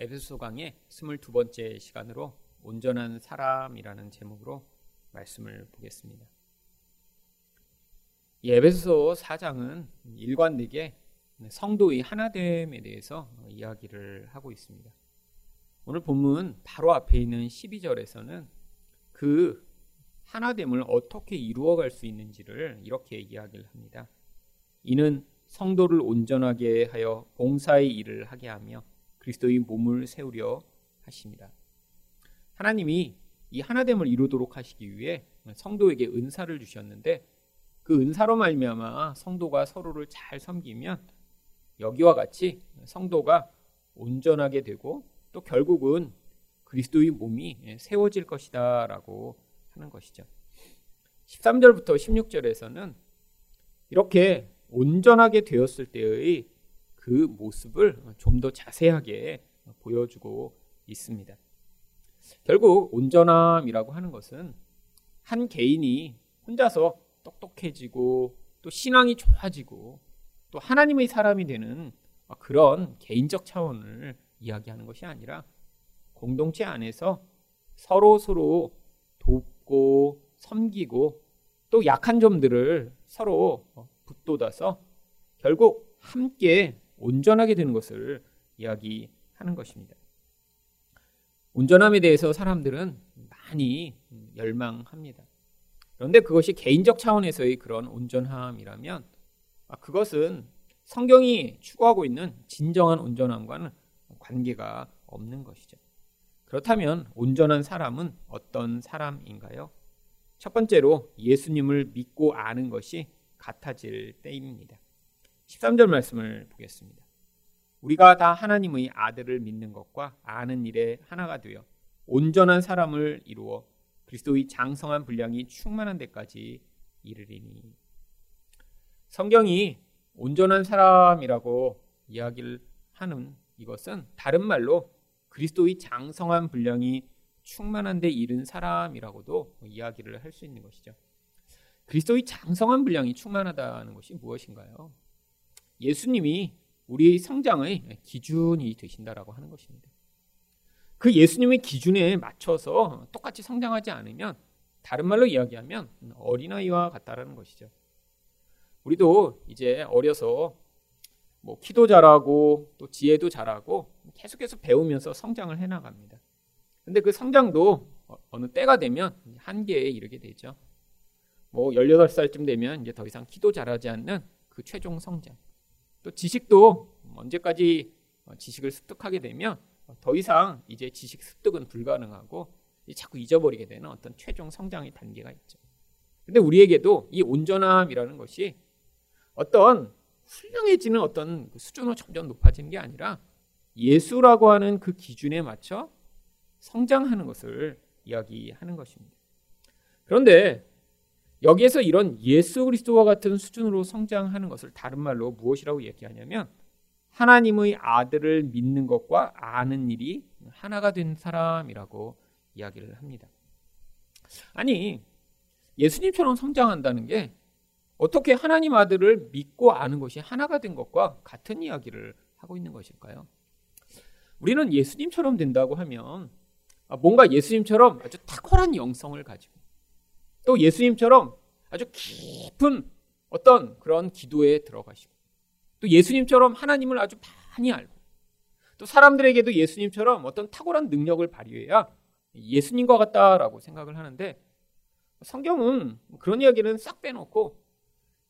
에베소 강의 22번째 시간으로 온전한 사람이라는 제목으로 말씀을 보겠습니다. 이 에베소 4장은 일관되게 성도의 하나됨에 대해서 이야기를 하고 있습니다. 오늘 본문 바로 앞에 있는 12절에서는 그 하나됨을 어떻게 이루어갈 수 있는지를 이렇게 이야기를 합니다. 이는 성도를 온전하게 하여 봉사의 일을 하게 하며 그리스도의 몸을 세우려 하십니다. 하나님이 이 하나됨을 이루도록 하시기 위해 성도에게 은사를 주셨는데 그 은사로 말미암아 성도가 서로를 잘 섬기면 여기와 같이 성도가 온전하게 되고 또 결국은 그리스도의 몸이 세워질 것이다라고 하는 것이죠. 13절부터 16절에서는 이렇게 온전하게 되었을 때의 그 모습을 좀 더 자세하게 보여주고 있습니다. 결국 온전함이라고 하는 것은 한 개인이 혼자서 똑똑해지고 또 신앙이 좋아지고 또 하나님의 사람이 되는 그런 개인적 차원을 이야기하는 것이 아니라 공동체 안에서 서로 서로 돕고 섬기고 또 약한 점들을 서로 붙돋아서 결국 함께 온전하게 되는 것을 이야기하는 것입니다. 온전함에 대해서 사람들은 많이 열망합니다. 그런데 그것이 개인적 차원에서의 그런 온전함이라면 아, 그것은 성경이 추구하고 있는 진정한 온전함과는 관계가 없는 것이죠. 그렇다면 온전한 사람은 어떤 사람인가요? 첫 번째로 예수님을 믿고 아는 것이 같아질 때입니다. 13절 말씀을 보겠습니다. 우리가 다 하나님의 아들을 믿는 것과 아는 일에 하나가 되어 온전한 사람을 이루어 그리스도의 장성한 분량이 충만한 데까지 이르리니. 성경이 온전한 사람이라고 이야기를 하는 이것은 다른 말로 그리스도의 장성한 분량이 충만한 데 이른 사람이라고도 이야기를 할 수 있는 것이죠. 그리스도의 장성한 분량이 충만하다는 것이 무엇인가요? 예수님이 우리의 성장의 기준이 되신다라고 하는 것입니다. 그 예수님의 기준에 맞춰서 똑같이 성장하지 않으면 다른 말로 이야기하면 어린아이와 같다라는 것이죠. 우리도 이제 어려서 뭐 키도 잘하고 또 지혜도 잘하고 계속해서 배우면서 성장을 해 나갑니다. 근데 그 성장도 어느 때가 되면 한계에 이르게 되죠. 뭐 18살쯤 되면 이제 더 이상 키도 잘하지 않는 그 최종 성장. 또 지식도 언제까지 지식을 습득하게 되면 더 이상 이제 지식 습득은 불가능하고 자꾸 잊어버리게 되는 어떤 최종 성장의 단계가 있죠. 근데 우리에게도 이 온전함이라는 것이 어떤 훌륭해지는 어떤 그 수준으로 점점 높아지는 게 아니라 예수라고 하는 그 기준에 맞춰 성장하는 것을 이야기하는 것입니다. 그런데 여기에서 이런 예수 그리스도와 같은 수준으로 성장하는 것을 다른 말로 무엇이라고 얘기하냐면 하나님의 아들을 믿는 것과 아는 일이 하나가 된 사람이라고 이야기를 합니다. 아니, 예수님처럼 성장한다는 게 어떻게 하나님 아들을 믿고 아는 것이 하나가 된 것과 같은 이야기를 하고 있는 것일까요? 우리는 예수님처럼 된다고 하면 뭔가 예수님처럼 아주 탁월한 영성을 가지고 또 예수님처럼 아주 깊은 어떤 그런 기도에 들어가시고 또 예수님처럼 하나님을 아주 많이 알고 또 사람들에게도 예수님처럼 어떤 탁월한 능력을 발휘해야 예수님과 같다라고 생각을 하는데 성경은 그런 이야기는 싹 빼놓고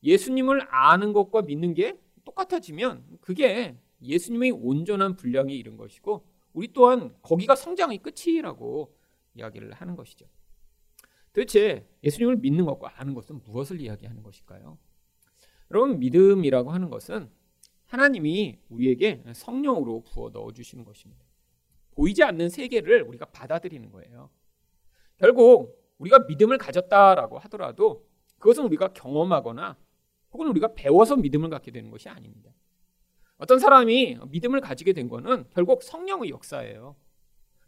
예수님을 아는 것과 믿는 게 똑같아지면 그게 예수님의 온전한 분량에 이른 것이고 우리 또한 거기가 성장의 끝이라고 이야기를 하는 것이죠. 도대체 예수님을 믿는 것과 아는 것은 무엇을 이야기하는 것일까요? 여러분 믿음이라고 하는 것은 하나님이 우리에게 성령으로 부어 넣어 주시는 것입니다. 보이지 않는 세계를 우리가 받아들이는 거예요. 결국 우리가 믿음을 가졌다라고 하더라도 그것은 우리가 경험하거나 혹은 우리가 배워서 믿음을 갖게 되는 것이 아닙니다. 어떤 사람이 믿음을 가지게 된 것은 결국 성령의 역사예요.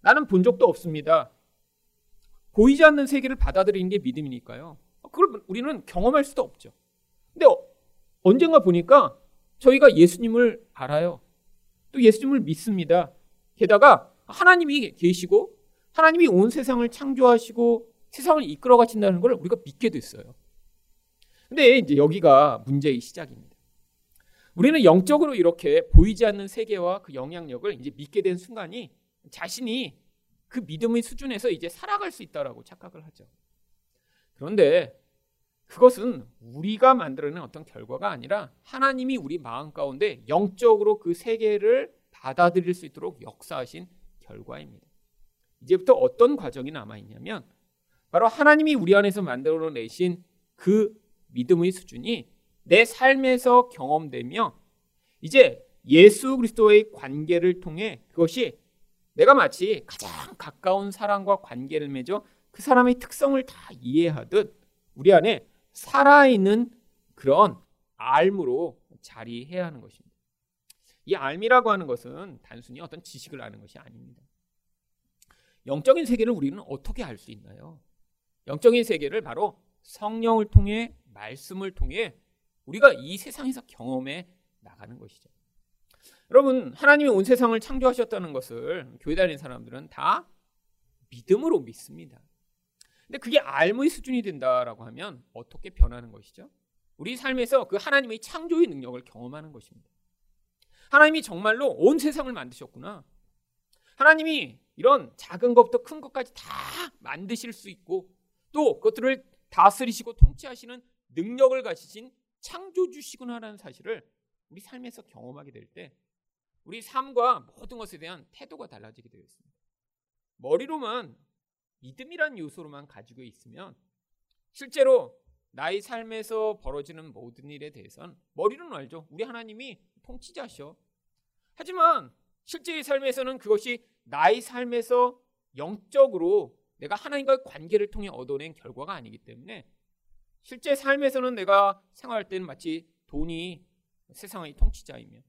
나는 본 적도 없습니다. 보이지 않는 세계를 받아들이는 게 믿음이니까요. 그걸 우리는 경험할 수도 없죠. 근데 어, 언젠가 보니까 저희가 예수님을 알아요. 또 예수님을 믿습니다. 게다가 하나님이 계시고 하나님이 온 세상을 창조하시고 세상을 이끌어 가신다는 걸 우리가 믿게 됐어요. 근데 이제 여기가 문제의 시작입니다. 우리는 영적으로 이렇게 보이지 않는 세계와 그 영향력을 이제 믿게 된 순간이 자신이 그 믿음의 수준에서 이제 살아갈 수 있다라고 착각을 하죠. 그런데 그것은 우리가 만들어낸 어떤 결과가 아니라 하나님이 우리 마음 가운데 영적으로 그 세계를 받아들일 수 있도록 역사하신 결과입니다. 이제부터 어떤 과정이 남아 있냐면 바로 하나님이 우리 안에서 만들어 내신 그 믿음의 수준이 내 삶에서 경험되며 이제 예수 그리스도의 관계를 통해 그것이 내가 마치 가장 가까운 사람과 관계를 맺어 그 사람의 특성을 다 이해하듯 우리 안에 살아있는 그런 알므로 자리해야 하는 것입니다. 이 알미라고 하는 것은 단순히 어떤 지식을 아는 것이 아닙니다. 영적인 세계를 우리는 어떻게 알 수 있나요? 영적인 세계를 바로 성령을 통해 말씀을 통해 우리가 이 세상에서 경험해 나가는 것이죠. 여러분, 하나님이 온 세상을 창조하셨다는 것을 교회 다니는 사람들은 다 믿음으로 믿습니다. 근데 그게 알의 수준이 된다라고 하면 어떻게 변하는 것이죠? 우리 삶에서 그 하나님의 창조의 능력을 경험하는 것입니다. 하나님이 정말로 온 세상을 만드셨구나. 하나님이 이런 작은 것부터 큰 것까지 다 만드실 수 있고 또 그것들을 다스리시고 통치하시는 능력을 가지신 창조주시구나라는 사실을 우리 삶에서 경험하게 될 때 우리 삶과 모든 것에 대한 태도가 달라지게 되어 있습니다. 머리로만 믿음이란 요소로만 가지고 있으면 실제로 나의 삶에서 벌어지는 모든 일에 대해서는 머리로는 알죠. 우리 하나님이 통치자셔. 하지만 실제의 삶에서는 그것이 나의 삶에서 영적으로 내가 하나님과의 관계를 통해 얻어낸 결과가 아니기 때문에 실제 삶에서는 내가 생활할 때는 마치 돈이 세상의 통치자이며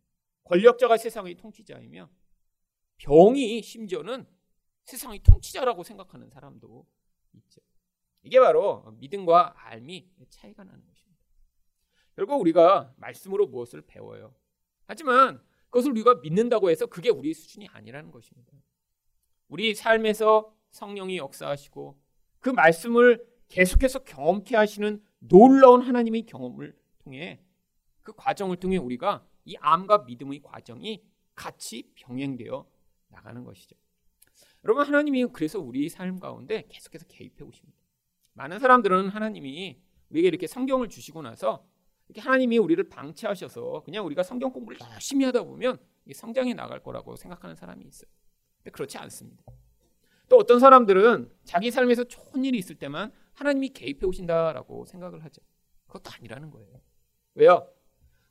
권력자가 세상의 통치자이며 병이 심지어는 세상의 통치자라고 생각하는 사람도 있죠. 이게 바로 믿음과 알미 차이가 나는 것입니다. 결국 우리가 말씀으로 무엇을 배워요. 하지만 그것을 우리가 믿는다고 해서 그게 우리 수준이 아니라는 것입니다. 우리 삶에서 성령이 역사하시고 그 말씀을 계속해서 경험케 하시는 놀라운 하나님의 경험을 통해 그 과정을 통해 우리가 이 암과 믿음의 과정이 같이 병행되어 나가는 것이죠. 여러분 하나님이 그래서 우리 삶 가운데 계속해서 개입해 오십니다. 많은 사람들은 하나님이 우리에게 이렇게 성경을 주시고 나서 이렇게 하나님이 우리를 방치하셔서 그냥 우리가 성경 공부를 열심히 하다 보면 성장해 나갈 거라고 생각하는 사람이 있어요. 근데 그렇지 않습니다. 또 어떤 사람들은 자기 삶에서 좋은 일이 있을 때만 하나님이 개입해 오신다라고 생각을 하죠. 그것도 아니라는 거예요. 왜요?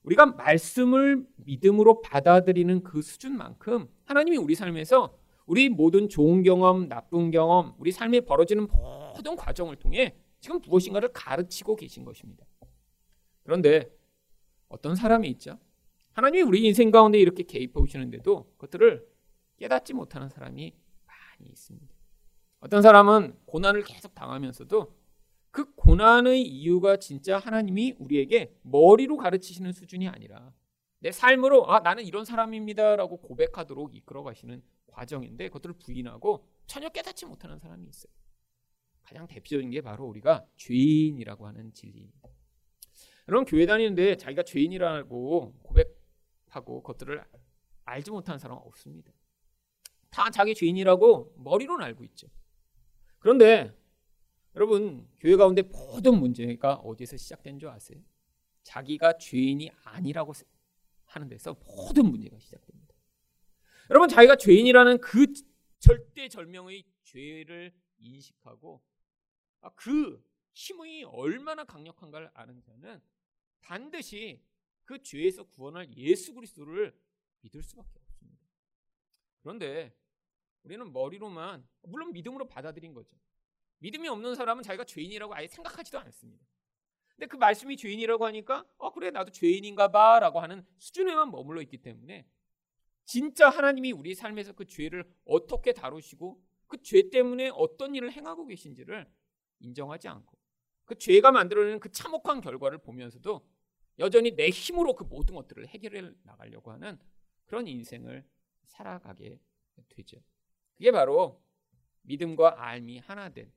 우리가 말씀을 믿음으로 받아들이는 그 수준만큼 하나님이 우리 삶에서 우리 모든 좋은 경험, 나쁜 경험, 우리 삶에 벌어지는 모든 과정을 통해 지금 무엇인가를 가르치고 계신 것입니다. 그런데 어떤 사람이 있죠? 하나님이 우리 인생 가운데 이렇게 개입해 오시는데도 그것들을 깨닫지 못하는 사람이 많이 있습니다. 어떤 사람은 고난을 계속 당하면서도 그 고난의 이유가 진짜 하나님이 우리에게 머리로 가르치시는 수준이 아니라 내 삶으로 아 나는 이런 사람입니다라고 고백하도록 이끌어 가시는 과정인데 그것들을 부인하고 전혀 깨닫지 못하는 사람이 있어요. 가장 대표적인 게 바로 우리가 죄인이라고 하는 진리입니다. 여러분 교회 다니는데 자기가 죄인이라고 고백하고 그것들을 알지 못하는 사람은 없습니다. 다 자기 죄인이라고 머리로는 알고 있죠. 그런데 여러분 교회 가운데 모든 문제가 어디서 시작된 줄 아세요? 자기가 죄인이 아니라고 하는 데서 모든 문제가 시작됩니다. 여러분 자기가 죄인이라는 그 절대절명의 죄를 인식하고 아, 그 힘이 얼마나 강력한가를 아는 자는 반드시 그 죄에서 구원할 예수 그리스도를 믿을 수밖에 없습니다. 그런데 우리는 머리로만 물론 믿음으로 받아들인 거죠. 믿음이 없는 사람은 자기가 죄인이라고 아예 생각하지도 않습니다. 근데 그 말씀이 죄인이라고 하니까 어 그래 나도 죄인인가 봐라고 하는 수준에만 머물러 있기 때문에 진짜 하나님이 우리 삶에서 그 죄를 어떻게 다루시고 그 죄 때문에 어떤 일을 행하고 계신지를 인정하지 않고 그 죄가 만들어내는 그 참혹한 결과를 보면서도 여전히 내 힘으로 그 모든 것들을 해결해 나가려고 하는 그런 인생을 살아가게 되죠. 그게 바로 믿음과 알미 하나 된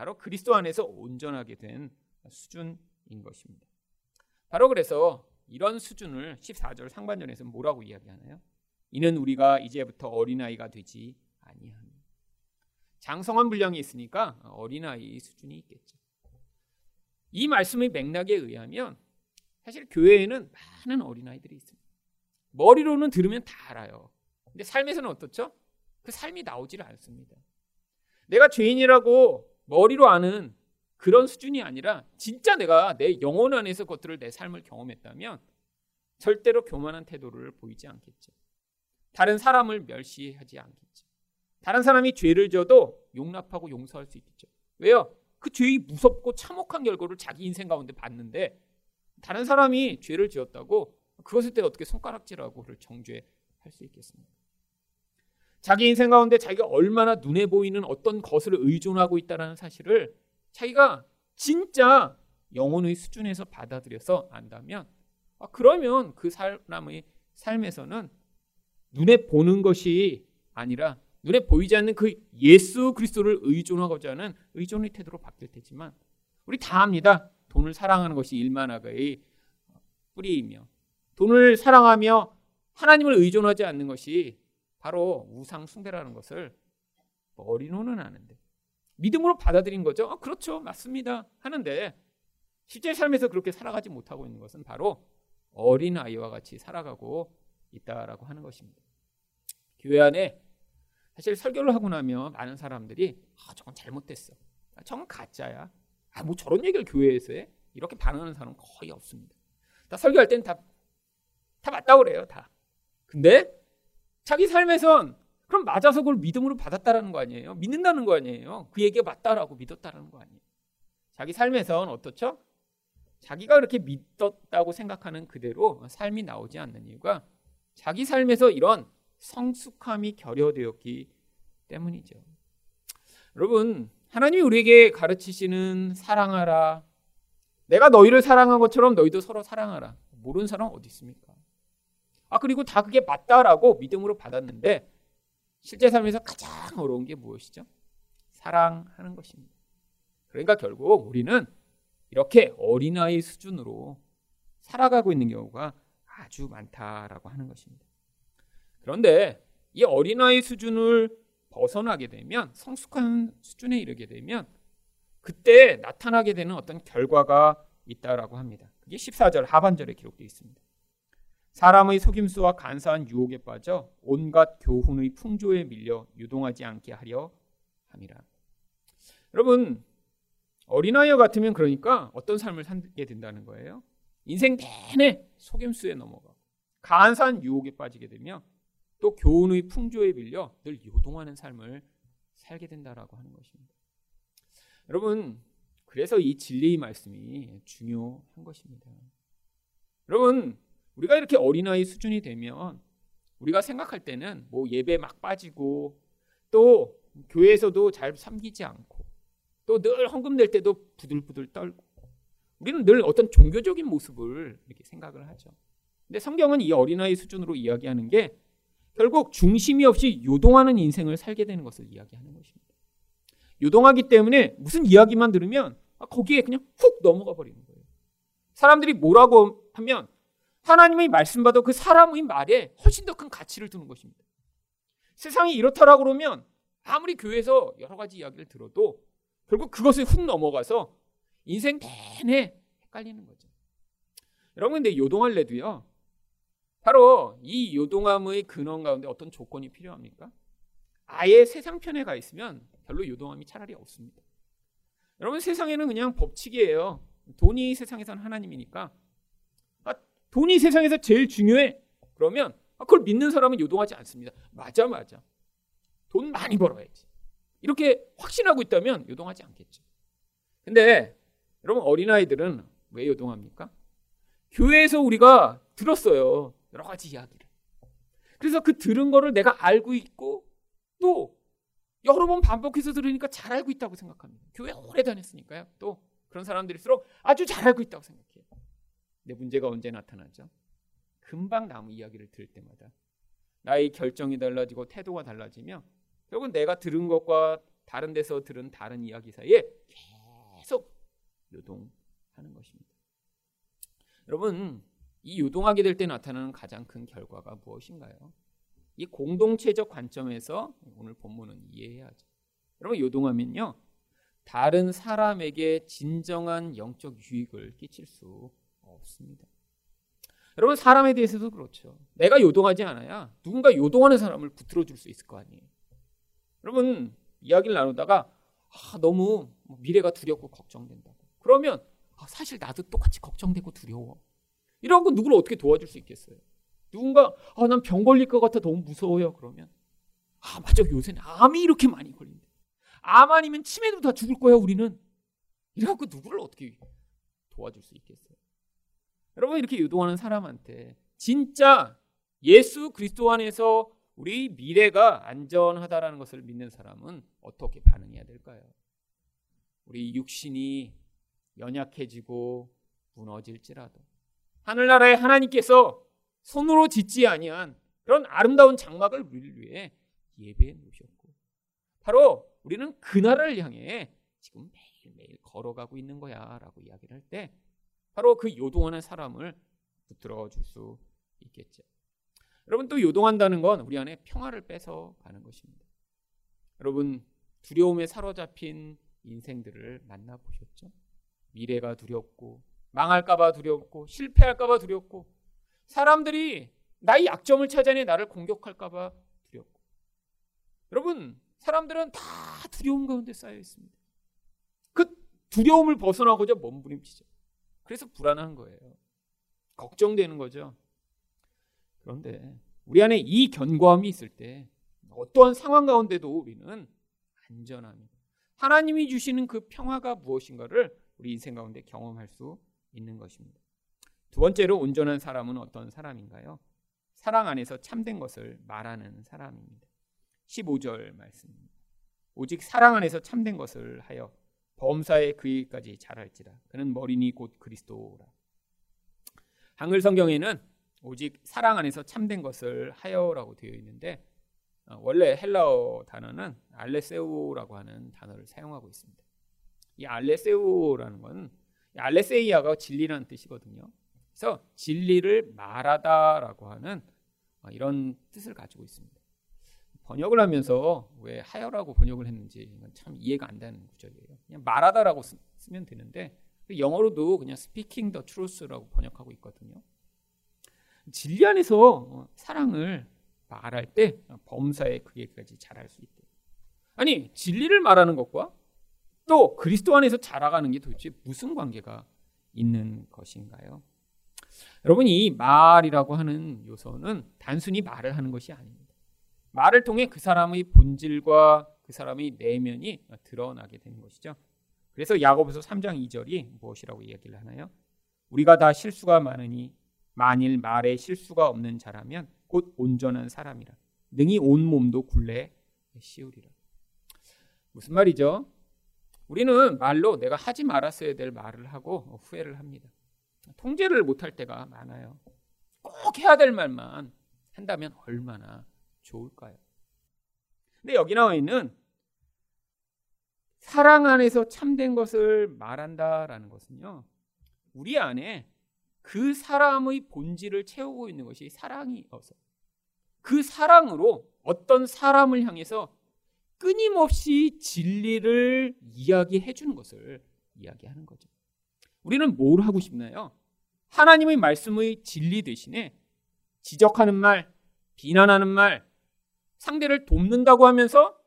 바로 그리스도 안에서 온전하게 된 수준인 것입니다. 바로 그래서 이런 수준을 14절 상반절에서 뭐라고 이야기하나요? 이는 우리가 이제부터 어린아이가 되지 아니하니. 장성한 분량이 있으니까 어린아이 수준이 있겠죠. 이 말씀의 맥락에 의하면 사실 교회에는 많은 어린아이들이 있습니다. 머리로는 들으면 다 알아요. 근데 삶에서는 어떻죠? 그 삶이 나오질 않습니다. 내가 죄인이라고 머리로 아는 그런 수준이 아니라 진짜 내가 내 영혼 안에서 것들을 내 삶을 경험했다면 절대로 교만한 태도를 보이지 않겠죠. 다른 사람을 멸시하지 않겠죠. 다른 사람이 죄를 져도 용납하고 용서할 수 있겠죠. 왜요? 그 죄의 무섭고 참혹한 결과를 자기 인생 가운데 봤는데 다른 사람이 죄를 지었다고 그것을 때 어떻게 손가락질하고 그를 정죄할 수 있겠습니까? 자기 인생 가운데 자기가 얼마나 눈에 보이는 어떤 것을 의존하고 있다는 사실을 자기가 진짜 영혼의 수준에서 받아들여서 안다면 아, 그러면 그 사람의 삶에서는 눈에 보는 것이 아니라 눈에 보이지 않는 그 예수 그리스도를 의존하고자 하는 의존의 태도로 바뀔 테지만 우리 다 압니다. 돈을 사랑하는 것이 일만하의 뿌리이며 돈을 사랑하며 하나님을 의존하지 않는 것이 바로 우상 숭배라는 것을 머리로는 아는데 믿음으로 받아들인 거죠. 아, 그렇죠. 맞습니다. 하는데 실제 삶에서 그렇게 살아가지 못하고 있는 것은 바로 어린 아이와 같이 살아가고 있다라고 하는 것입니다. 교회 안에 사실 설교를 하고 나면 많은 사람들이 아, 저건 잘못됐어. 아, 저건 가짜야. 아, 뭐 저런 얘기를 교회에서 해? 이렇게 반응하는 사람은 거의 없습니다. 다 설교할 때는 다, 다 맞다고 그래요, 다. 근데 자기 삶에선 그럼 맞아서 그걸 믿음으로 받았다라는 거 아니에요? 믿는다는 거 아니에요? 그 얘기가 맞다라고 믿었다라는 거 아니에요? 자기 삶에선 어떻죠? 자기가 그렇게 믿었다고 생각하는 그대로 삶이 나오지 않는 이유가 자기 삶에서 이런 성숙함이 결여되었기 때문이죠. 여러분, 하나님이 우리에게 가르치시는 사랑하라. 내가 너희를 사랑한 것처럼 너희도 서로 사랑하라. 모르는 사람 어디 있습니까? 아, 그리고 다 그게 맞다라고 믿음으로 받았는데 실제 삶에서 가장 어려운 게 무엇이죠? 사랑하는 것입니다. 그러니까 결국 우리는 이렇게 어린아이 수준으로 살아가고 있는 경우가 아주 많다라고 하는 것입니다. 그런데 이 어린아이 수준을 벗어나게 되면 성숙한 수준에 이르게 되면 그때 나타나게 되는 어떤 결과가 있다라고 합니다. 그게 14절 하반절에 기록되어 있습니다. 사람의 속임수와 간사한 유혹에 빠져 온갖 교훈의 풍조에 밀려 유동하지 않게 하려 함이라. 여러분 어린아이와 같으면 그러니까 어떤 삶을 살게 된다는 거예요. 인생 내내 속임수에 넘어가 간사한 유혹에 빠지게 되면 또 교훈의 풍조에 빌려 늘 요동하는 삶을 살게 된다라고 하는 것입니다. 여러분 그래서 이 진리의 말씀이 중요한 것입니다. 여러분 우리가 이렇게 어린아이 수준이 되면 우리가 생각할 때는 뭐 예배 막 빠지고 또 교회에서도 잘 섬기지 않고 또 늘 헌금 낼 때도 부들부들 떨고 우리는 늘 어떤 종교적인 모습을 이렇게 생각을 하죠. 근데 성경은 이 어린아이 수준으로 이야기하는 게 결국 중심이 없이 요동하는 인생을 살게 되는 것을 이야기하는 것입니다. 요동하기 때문에 무슨 이야기만 들으면 거기에 그냥 훅 넘어가 버리는 거예요. 사람들이 뭐라고 하면 하나님의 말씀받아 그 사람의 말에 훨씬 더 큰 가치를 두는 것입니다. 세상이 이렇다라고 그러면 아무리 교회에서 여러 가지 이야기를 들어도 결국 그것에 훅 넘어가서 인생 내내 헷갈리는 거죠. 여러분 근데 요동할래도요. 바로 이 요동함의 근원 가운데 어떤 조건이 필요합니까? 아예 세상 편에 가 있으면 별로 요동함이 차라리 없습니다. 여러분 세상에는 그냥 법칙이에요. 돈이 세상에선 하나님이니까 돈이 세상에서 제일 중요해. 그러면 그걸 믿는 사람은 요동하지 않습니다. 맞아, 맞아. 돈 많이 벌어야지. 이렇게 확신하고 있다면 요동하지 않겠죠. 근데 여러분 어린아이들은 왜 요동합니까? 교회에서 우리가 들었어요. 여러 가지 이야기를. 그래서 그 들은 거를 내가 알고 있고 또 여러 번 반복해서 들으니까 잘 알고 있다고 생각합니다. 교회 오래 다녔으니까요. 또 그런 사람들일수록 아주 잘 알고 있다고 생각해요. 근데 문제가 언제 나타나죠? 금방 나무 이야기를 들을 때마다 나의 결정이 달라지고 태도가 달라지면 결국은 내가 들은 것과 다른 데서 들은 다른 이야기 사이에 계속 요동하는 것입니다. 여러분, 이 요동하게 될 때 나타나는 가장 큰 결과가 무엇인가요? 이 공동체적 관점에서 오늘 본문은 이해해야죠. 여러분, 요동하면요. 다른 사람에게 진정한 영적 유익을 끼칠 수 없습니다. 여러분 사람에 대해서도 그렇죠. 내가 요동하지 않아야 누군가 요동하는 사람을 붙들어 줄 수 있을 거 아니에요. 여러분 이야기를 나누다가 아, 너무 미래가 두렵고 걱정된다고. 그러면 아, 사실 나도 똑같이 걱정되고 두려워. 이러고 누구를 어떻게 도와줄 수 있겠어요? 누군가 아, 난 병 걸릴 것 같아 너무 무서워요. 그러면 아 맞아 요새는 암이 이렇게 많이 걸린대. 암 아니면 치매도 다 죽을 거야 우리는. 이래갖고 누구를 어떻게 도와줄 수 있겠어요? 여러분 이렇게 유도하는 사람한테 진짜 예수 그리스도 안에서 우리 미래가 안전하다라는 것을 믿는 사람은 어떻게 반응해야 될까요? 우리 육신이 연약해지고 무너질지라도 하늘나라의 하나님께서 손으로 짓지 아니한 그런 아름다운 장막을 우리를 위해 예배해 놓으셨고 바로 우리는 그 나라를 향해 지금 매일매일 걸어가고 있는 거야라고 이야기를 할때 바로 그 요동하는 사람을 붙들어 줄 수 있겠죠. 여러분 또 요동한다는 건 우리 안에 평화를 뺏어 가는 것입니다. 여러분 두려움에 사로잡힌 인생들을 만나 보셨죠? 미래가 두렵고 망할까봐 두렵고 실패할까봐 두렵고 사람들이 나의 약점을 찾아내 나를 공격할까봐 두렵고 여러분 사람들은 다 두려움 가운데 쌓여 있습니다. 그 두려움을 벗어나고자 몸부림치죠. 그래서 불안한 거예요. 걱정되는 거죠. 그런데 우리 안에 이 견고함이 있을 때 어떠한 상황 가운데도 우리는 안전함이 하나님이 주시는 그 평화가 무엇인가를 우리 인생 가운데 경험할 수 있는 것입니다. 두 번째로 온전한 사람은 어떤 사람인가요? 사랑 안에서 참된 것을 말하는 사람입니다. 15절 말씀입니다. 오직 사랑 안에서 참된 것을 하여 범사에 그이까지 자랄지라 그는 머리니 곧 그리스도라. 한글 성경에는 오직 사랑 안에서 참된 것을 하여라고 되어 있는데 어, 원래 헬라어 단어는 알레세우라고 하는 단어를 사용하고 있습니다. 이 알레세우라는 건 알레세이아가 진리라는 뜻이거든요. 그래서 진리를 말하다라고 하는 어, 이런 뜻을 가지고 있습니다. 번역을 하면서 왜 하여라고 번역을 했는지 참 이해가 안 되는 구절이에요. 그냥 말하다라고 쓰, 면 되는데 영어로도 그냥 speaking the truth라고 번역하고 있거든요. 진리 안에서 어, 사랑을 말할 때 범사에 그게까지 잘할 수 있대. 아니 진리를 말하는 것과 또 그리스도 안에서 자라가는 게 도대체 무슨 관계가 있는 것인가요? 여러분 이 말이라고 하는 요소는 단순히 말을 하는 것이 아닙니다. 말을 통해 그 사람의 본질과 그 사람의 내면이 드러나게 되는 것이죠. 그래서 야고보서 3장 2절이 무엇이라고 이야기를 하나요? 우리가 다 실수가 많으니 만일 말에 실수가 없는 자라면 곧 온전한 사람이라 능히 온 몸도 굴레 씌우리라. 무슨 말이죠? 우리는 말로 내가 하지 말았어야 될 말을 하고 후회를 합니다. 통제를 못할 때가 많아요. 꼭 해야 될 말만 한다면 얼마나 좋을까요? 근데 여기 나와 있는 사랑 안에서 참된 것을 말한다라는 것은요. 우리 안에 그 사람의 본질을 채우고 있는 것이 사랑이어서 그 사랑으로 어떤 사람을 향해서 끊임없이 진리를 이야기해 주는 것을 이야기하는 거죠. 우리는 뭘 하고 싶나요? 하나님의 말씀의 진리 대신에 지적하는 말, 비난하는 말, 상대를 돕는다고 하면서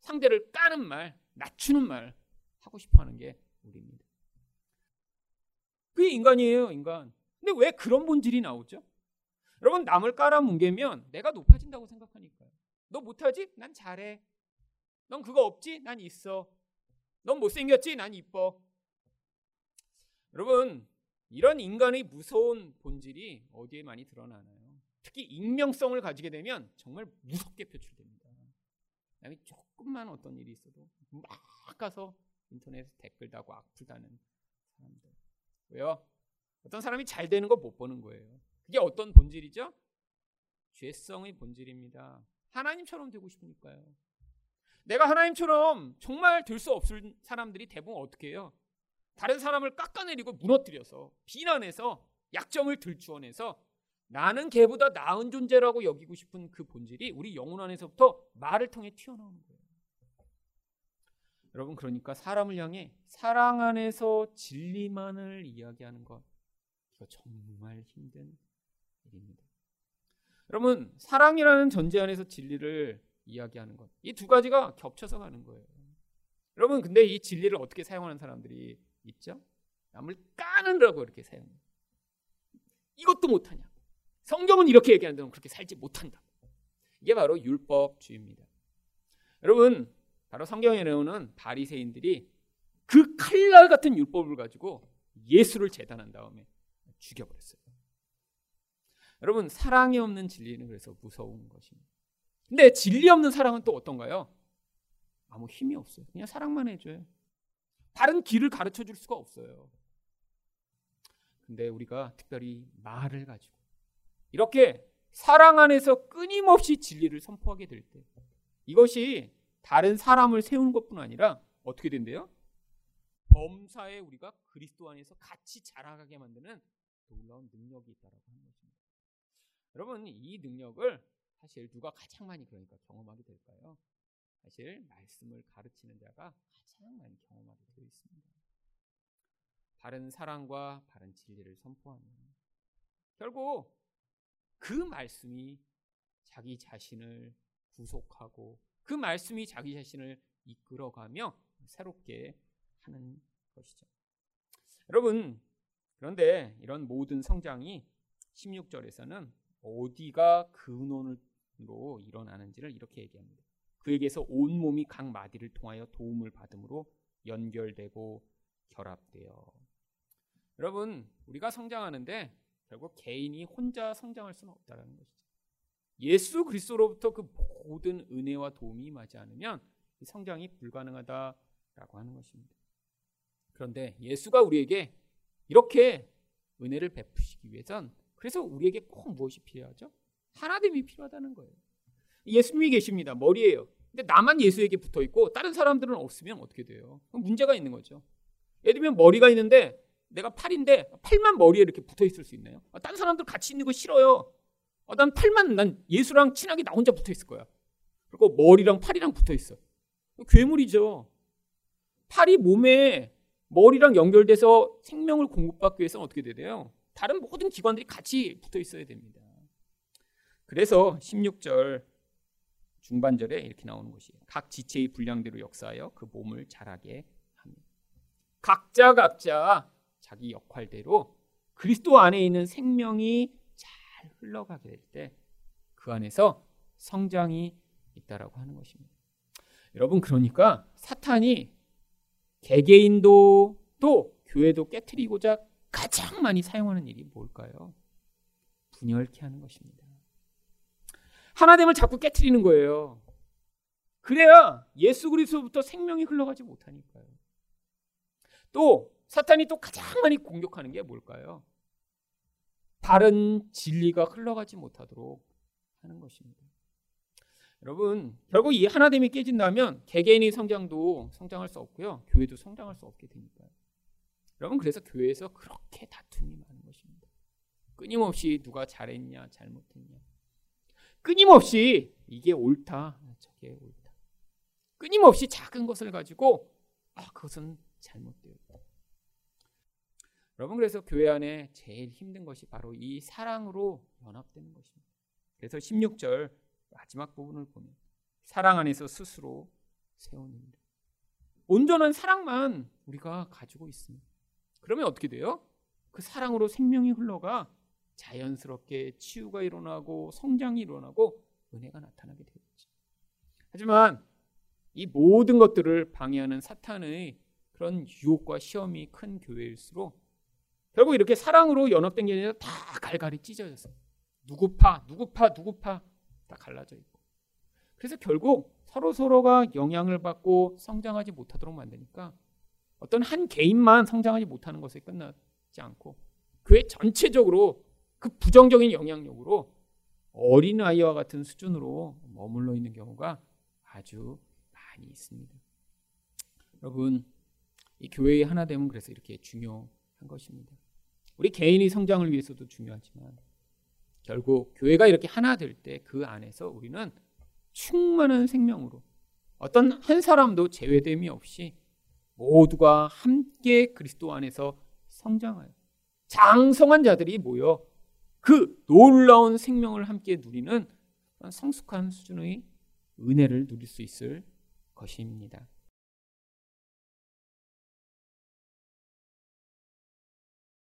상대를 까는 말, 낮추는 말 하고 싶어 하는 게 우리입니다. 그게 인간이에요, 인간. 근데 왜 그런 본질이 나오죠? 여러분, 남을 깔아뭉개면 내가 높아진다고 생각하니까요. 너 못하지? 난 잘해. 넌 그거 없지? 난 있어. 넌 못생겼지? 난 이뻐. 여러분, 이런 인간의 무서운 본질이 어디에 많이 드러나나요? 특히 익명성을 가지게 되면 정말 무섭게 표출됩니다. 그다음에 조금만 어떤 일이 있어도 막 가서 인터넷에 댓글 다고 악플 다는 사람들. 왜요? 어떤 사람이 잘 되는 거 못 보는 거예요. 그게 어떤 본질이죠? 죄성의 본질입니다. 하나님처럼 되고 싶으니까요. 내가 하나님처럼 정말 될 수 없을 사람들이 대부분 어떻게 해요? 다른 사람을 깎아내리고 무너뜨려서 비난해서 약점을 들추어내서 나는 걔보다 나은 존재라고 여기고 싶은 그 본질이 우리 영혼 안에서부터 말을 통해 튀어나오는 거예요. 여러분 그러니까 사람을 향해 사랑 안에서 진리만을 이야기하는 것 이거 정말 힘든 일입니다. 여러분 사랑이라는 전제 안에서 진리를 이야기하는 것 이 두 가지가 겹쳐서 가는 거예요. 여러분 근데 이 진리를 어떻게 사용하는 사람들이 있죠? 남을 까는라고 이렇게 사용해. 이것도 못하냐? 성경은 이렇게 얘기하는데 그렇게 살지 못한다. 이게 바로 율법주의입니다. 여러분 바로 성경에 나오는 바리새인들이 그 칼날 같은 율법을 가지고 예수를 재단한 다음에 죽여버렸어요. 여러분 사랑이 없는 진리는 그래서 무서운 것입니다. 근데 진리 없는 사랑은 또 어떤가요? 아무 힘이 없어요. 그냥 사랑만 해줘요. 다른 길을 가르쳐 줄 수가 없어요. 근데 우리가 특별히 말을 가지고 이렇게 사랑 안에서 끊임없이 진리를 선포하게 될 때 이것이 다른 사람을 세우는 것뿐 아니라 어떻게 된대요? 범사에 우리가 그리스도 안에서 같이 자라가게 만드는 놀라운 능력이 있다라고 하는 것입니다. 여러분 이 능력을 사실 누가 가장 많이 그러니까 경험하게 될까요? 사실 말씀을 가르치는 자가 가장 많이 경험하게 되어 있습니다. 바른 사랑과 바른 진리를 선포하는 결국 그 말씀이 자기 자신을 구속하고 그 말씀이 자기 자신을 이끌어가며 새롭게 하는 것이죠. 여러분, 그런데 이런 모든 성장이 16절에서는 어디가 근원으로 일어나는지를 이렇게 얘기합니다. 그에게서 온 몸이 각 마디를 통하여 도움을 받음으로 연결되고 결합되어. 여러분, 우리가 성장하는데 결국 개인이 혼자 성장할 수는 없다는 것이죠. 예수 그리스도로부터 그 모든 은혜와 도움이 임하지 않으면 성장이 불가능하다라고 하는 것입니다. 그런데 예수가 우리에게 이렇게 은혜를 베푸시기 위해선 그래서 우리에게 꼭 무엇이 필요하죠? 하나됨이 필요하다는 거예요. 예수님이 계십니다. 머리예요. 근데 나만 예수에게 붙어 있고 다른 사람들은 없으면 어떻게 돼요? 문제가 있는 거죠. 예를 들면 머리가 있는데 내가 팔인데 팔만 머리에 이렇게 붙어 있을 수 있나요? 다른 사람들 같이 있는 거 싫어요. 어, 난 팔만 난 예수랑 친하게 나 혼자 붙어 있을 거야. 그리고 머리랑 팔이랑 붙어 있어. 괴물이죠. 팔이 몸에 머리랑 연결돼서 생명을 공급받기 위해서는 어떻게 돼요? 다른 모든 기관들이 같이 붙어 있어야 됩니다. 그래서 16절 중반절에 이렇게 나오는 것이에요. 각 지체의 분량대로 역사하여 그 몸을 자라게 합니다. 각자 각자 자기 역할대로 그리스도 안에 있는 생명이 흘러가게 될 때 그 안에서 성장이 있다라고 하는 것입니다. 여러분 그러니까 사탄이 개개인도 또 교회도 깨뜨리고자 가장 많이 사용하는 일이 뭘까요? 분열케 하는 것입니다. 하나됨을 자꾸 깨뜨리는 거예요. 그래야 예수 그리스도부터 생명이 흘러가지 못하니까요. 또 사탄이 또 가장 많이 공격하는 게 뭘까요? 다른 진리가 흘러가지 못하도록 하는 것입니다. 여러분, 결국 이 하나됨이 깨진다면 개개인의 성장도 성장할 수 없고요. 교회도 성장할 수 없게 되니까요. 여러분, 그래서 교회에서 그렇게 다툼이 많은 것입니다. 끊임없이 누가 잘했냐, 잘못했냐. 끊임없이 이게 옳다, 저게 옳다. 끊임없이 작은 것을 가지고 아, 그것은 잘못되었다. 여러분 그래서 교회 안에 제일 힘든 것이 바로 이 사랑으로 연합되는 것입니다. 그래서 16절 마지막 부분을 보면 사랑 안에서 스스로 세우는 일. 온전한 사랑만 우리가 가지고 있습니다. 그러면 어떻게 돼요? 그 사랑으로 생명이 흘러가 자연스럽게 치유가 일어나고 성장이 일어나고 은혜가 나타나게 되겠죠. 하지만 이 모든 것들을 방해하는 사탄의 그런 유혹과 시험이 큰 교회일수록 결국 이렇게 사랑으로 연합된 게 아니라 다 갈갈이 찢어져서 누구 파, 누구 파, 누구 파 다 갈라져 있고. 그래서 결국 서로 서로가 영향을 받고 성장하지 못하도록 만드니까 어떤 한 개인만 성장하지 못하는 것에 끝나지 않고 교회 전체적으로 그 부정적인 영향력으로 어린 아이와 같은 수준으로 머물러 있는 경우가 아주 많이 있습니다. 여러분, 이 교회의 하나됨은 그래서 이렇게 중요한 것입니다. 우리 개인의 성장을 위해서도 중요하지만 결국 교회가 이렇게 하나 될 때 그 안에서 우리는 충만한 생명으로 어떤 한 사람도 제외됨이 없이 모두가 함께 그리스도 안에서 성장하여 장성한 자들이 모여 그 놀라운 생명을 함께 누리는 성숙한 수준의 은혜를 누릴 수 있을 것입니다.